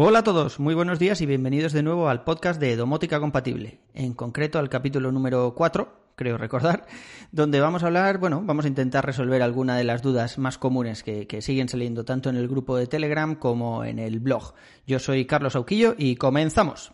Hola a todos, muy buenos días y bienvenidos de nuevo al podcast de Domótica Compatible, en concreto al capítulo número 4, creo recordar, donde vamos a hablar, bueno, vamos a intentar resolver alguna de las dudas más comunes que, que, siguen saliendo tanto en el grupo de Telegram como en el blog. Yo soy Carlos Auquillo y comenzamos.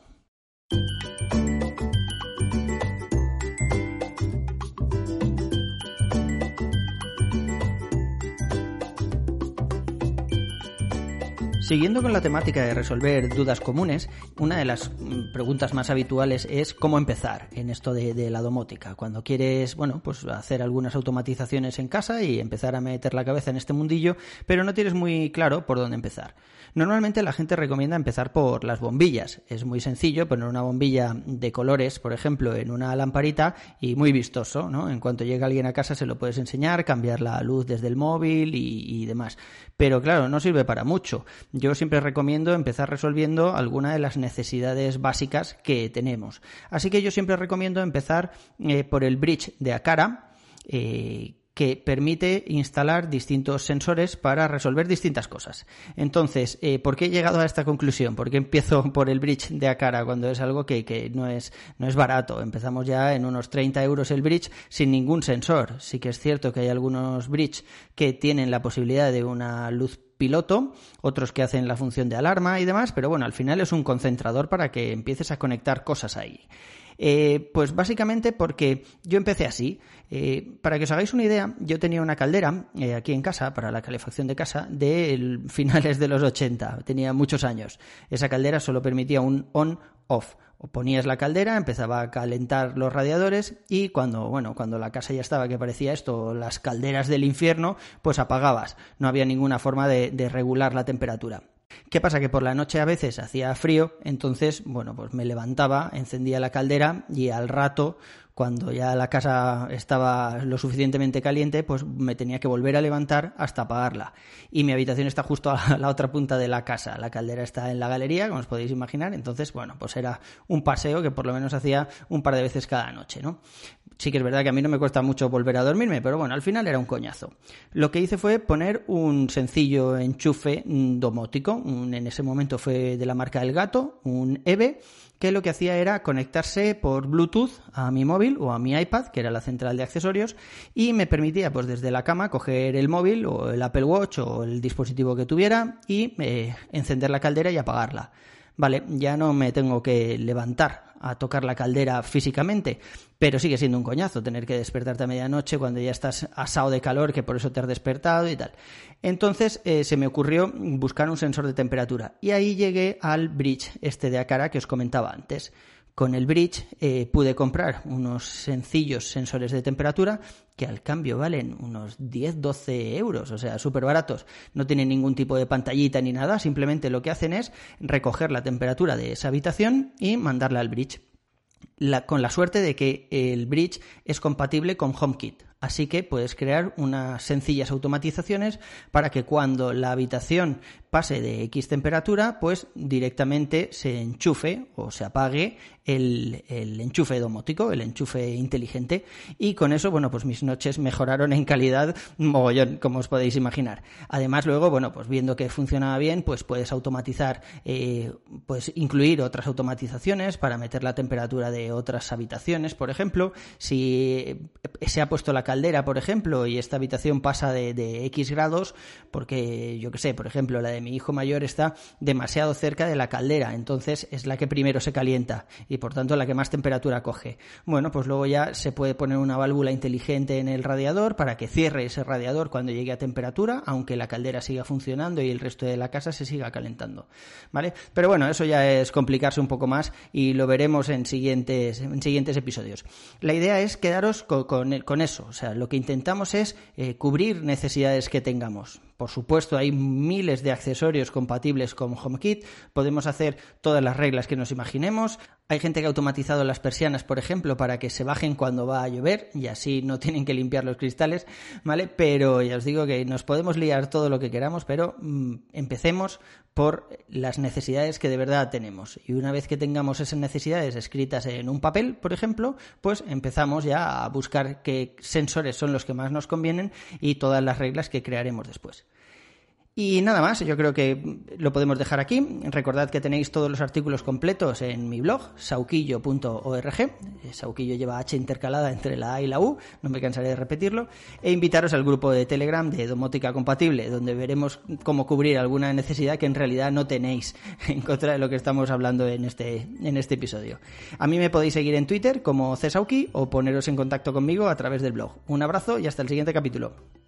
Siguiendo con la temática de resolver dudas comunes, una de las mm, preguntas más habituales es cómo empezar en esto de, la domótica. Cuando quieres, bueno, pues hacer algunas automatizaciones en casa y empezar a meter la cabeza en este mundillo, pero no tienes muy claro por dónde empezar. Normalmente la gente recomienda empezar por las bombillas. Es muy sencillo poner una bombilla de colores, por ejemplo, en una lamparita y muy vistoso, ¿no? En cuanto llega alguien a casa se lo puedes enseñar, cambiar la luz desde el móvil y, y demás. Pero claro, no sirve para mucho yo siempre recomiendo empezar resolviendo alguna de las necesidades básicas que tenemos. Así que yo siempre recomiendo empezar eh, por el bridge de Akara. Eh, que permite instalar distintos sensores para resolver distintas cosas. Entonces, eh, ¿por qué he llegado a esta conclusión? ¿Por qué empiezo por el bridge de Akara cuando es algo que, que, no, es, no es barato? Empezamos ya en unos 30 euros el bridge sin ningún sensor. Sí que es cierto que hay algunos bridge que tienen la posibilidad de una luz piloto, otros que hacen la función de alarma y demás, pero bueno, al final es un concentrador para que empieces a conectar cosas ahí. Eh, pues básicamente porque yo empecé así. Eh, para que os hagáis una idea, yo tenía una caldera eh, aquí en casa, para la calefacción de casa, de finales de los 80. Tenía muchos años. Esa caldera solo permitía un on-off. O ponías la caldera, empezaba a calentar los radiadores y cuando, bueno, cuando la casa ya estaba que parecía esto, las calderas del infierno, pues apagabas. No había ninguna forma de regular la temperatura. ¿Qué pasa? Que por la noche a veces hacía frío, entonces, bueno, pues me levantaba, encendía la caldera y al rato cuando ya la casa estaba lo suficientemente caliente, pues me tenía que volver a levantar hasta apagarla. Y mi habitación está justo a la otra punta de la casa. La caldera está en la galería, como os podéis imaginar. Entonces, bueno, pues era un paseo que por lo menos hacía un par de veces cada noche, ¿no? Sí que es verdad que a mí no me cuesta mucho volver a dormirme, pero bueno, al final era un coñazo. Lo que hice fue poner un sencillo enchufe domótico. en ese momento fue de la marca El Gato, un EVE que lo que hacía era conectarse por Bluetooth a mi móvil o a mi iPad, que era la central de accesorios, y me permitía pues desde la cama coger el móvil o el Apple Watch o el dispositivo que tuviera y eh, encender la caldera y apagarla. Vale, ya no me tengo que levantar a tocar la caldera físicamente, pero sigue siendo un coñazo tener que despertarte a medianoche cuando ya estás asado de calor, que por eso te has despertado y tal. Entonces eh, se me ocurrió buscar un sensor de temperatura y ahí llegué al bridge este de Akara que os comentaba antes. Con el bridge eh, pude comprar unos sencillos sensores de temperatura que al cambio valen unos 10-12 euros, o sea, súper baratos. No tienen ningún tipo de pantallita ni nada, simplemente lo que hacen es recoger la temperatura de esa habitación y mandarla al bridge. con la suerte de que el bridge es compatible con HomeKit. Así que puedes crear unas sencillas automatizaciones para que cuando la habitación pase de X temperatura, pues directamente se enchufe o se apague el, enchufe domótico, el enchufe inteligente. Y con eso, bueno, pues mis noches mejoraron en calidad mogollón, como os podéis imaginar. Además, luego, bueno, pues viendo que funcionaba bien, pues puedes automatizar, eh, pues incluir otras automatizaciones para meter la temperatura de otras habitaciones, por ejemplo. Si se ha puesto la caldera, por ejemplo, y esta habitación pasa de, X grados, porque yo que sé, por ejemplo, la de mi hijo mayor está demasiado cerca de la caldera, entonces es la que primero se calienta y por tanto la que más temperatura coge. Bueno, pues luego ya se puede poner una válvula inteligente en el radiador para que cierre ese radiador cuando llegue a temperatura, aunque la caldera siga funcionando y el resto de la casa se siga calentando. ¿Vale? Pero bueno, eso ya es complicarse un poco más y lo veremos en siguientes, en siguientes episodios. La idea es quedaros con, con, eso, o sea, lo que intentamos es eh, cubrir necesidades que tengamos. Por supuesto, hay miles de accesorios compatibles con HomeKit, podemos hacer todas las reglas que nos imaginemos. Hay gente que ha automatizado las persianas, por ejemplo, para que se bajen cuando va a llover y así no tienen que limpiar los cristales, ¿vale? Pero ya os digo que nos podemos liar todo lo que queramos, pero mm, empecemos por las necesidades que de verdad tenemos. Y una vez que tengamos esas necesidades escritas en un papel, por ejemplo, pues empezamos ya a buscar qué sensores son los que más nos convienen y todas las reglas que crearemos después. Y nada más, yo creo que lo podemos dejar aquí. Recordad que tenéis todos los artículos completos en mi blog, sauquillo.org. Eh, Sauquillo lleva H intercalada entre la A y la U, no me cansaré de repetirlo. E invitaros al grupo de Telegram de Domótica Compatible, donde veremos cómo cubrir alguna necesidad que en realidad no tenéis en contra de lo que estamos hablando en este, en este episodio. A mí me podéis seguir en Twitter como Cesauki o poneros en contacto conmigo a través del blog. Un abrazo y hasta el siguiente capítulo.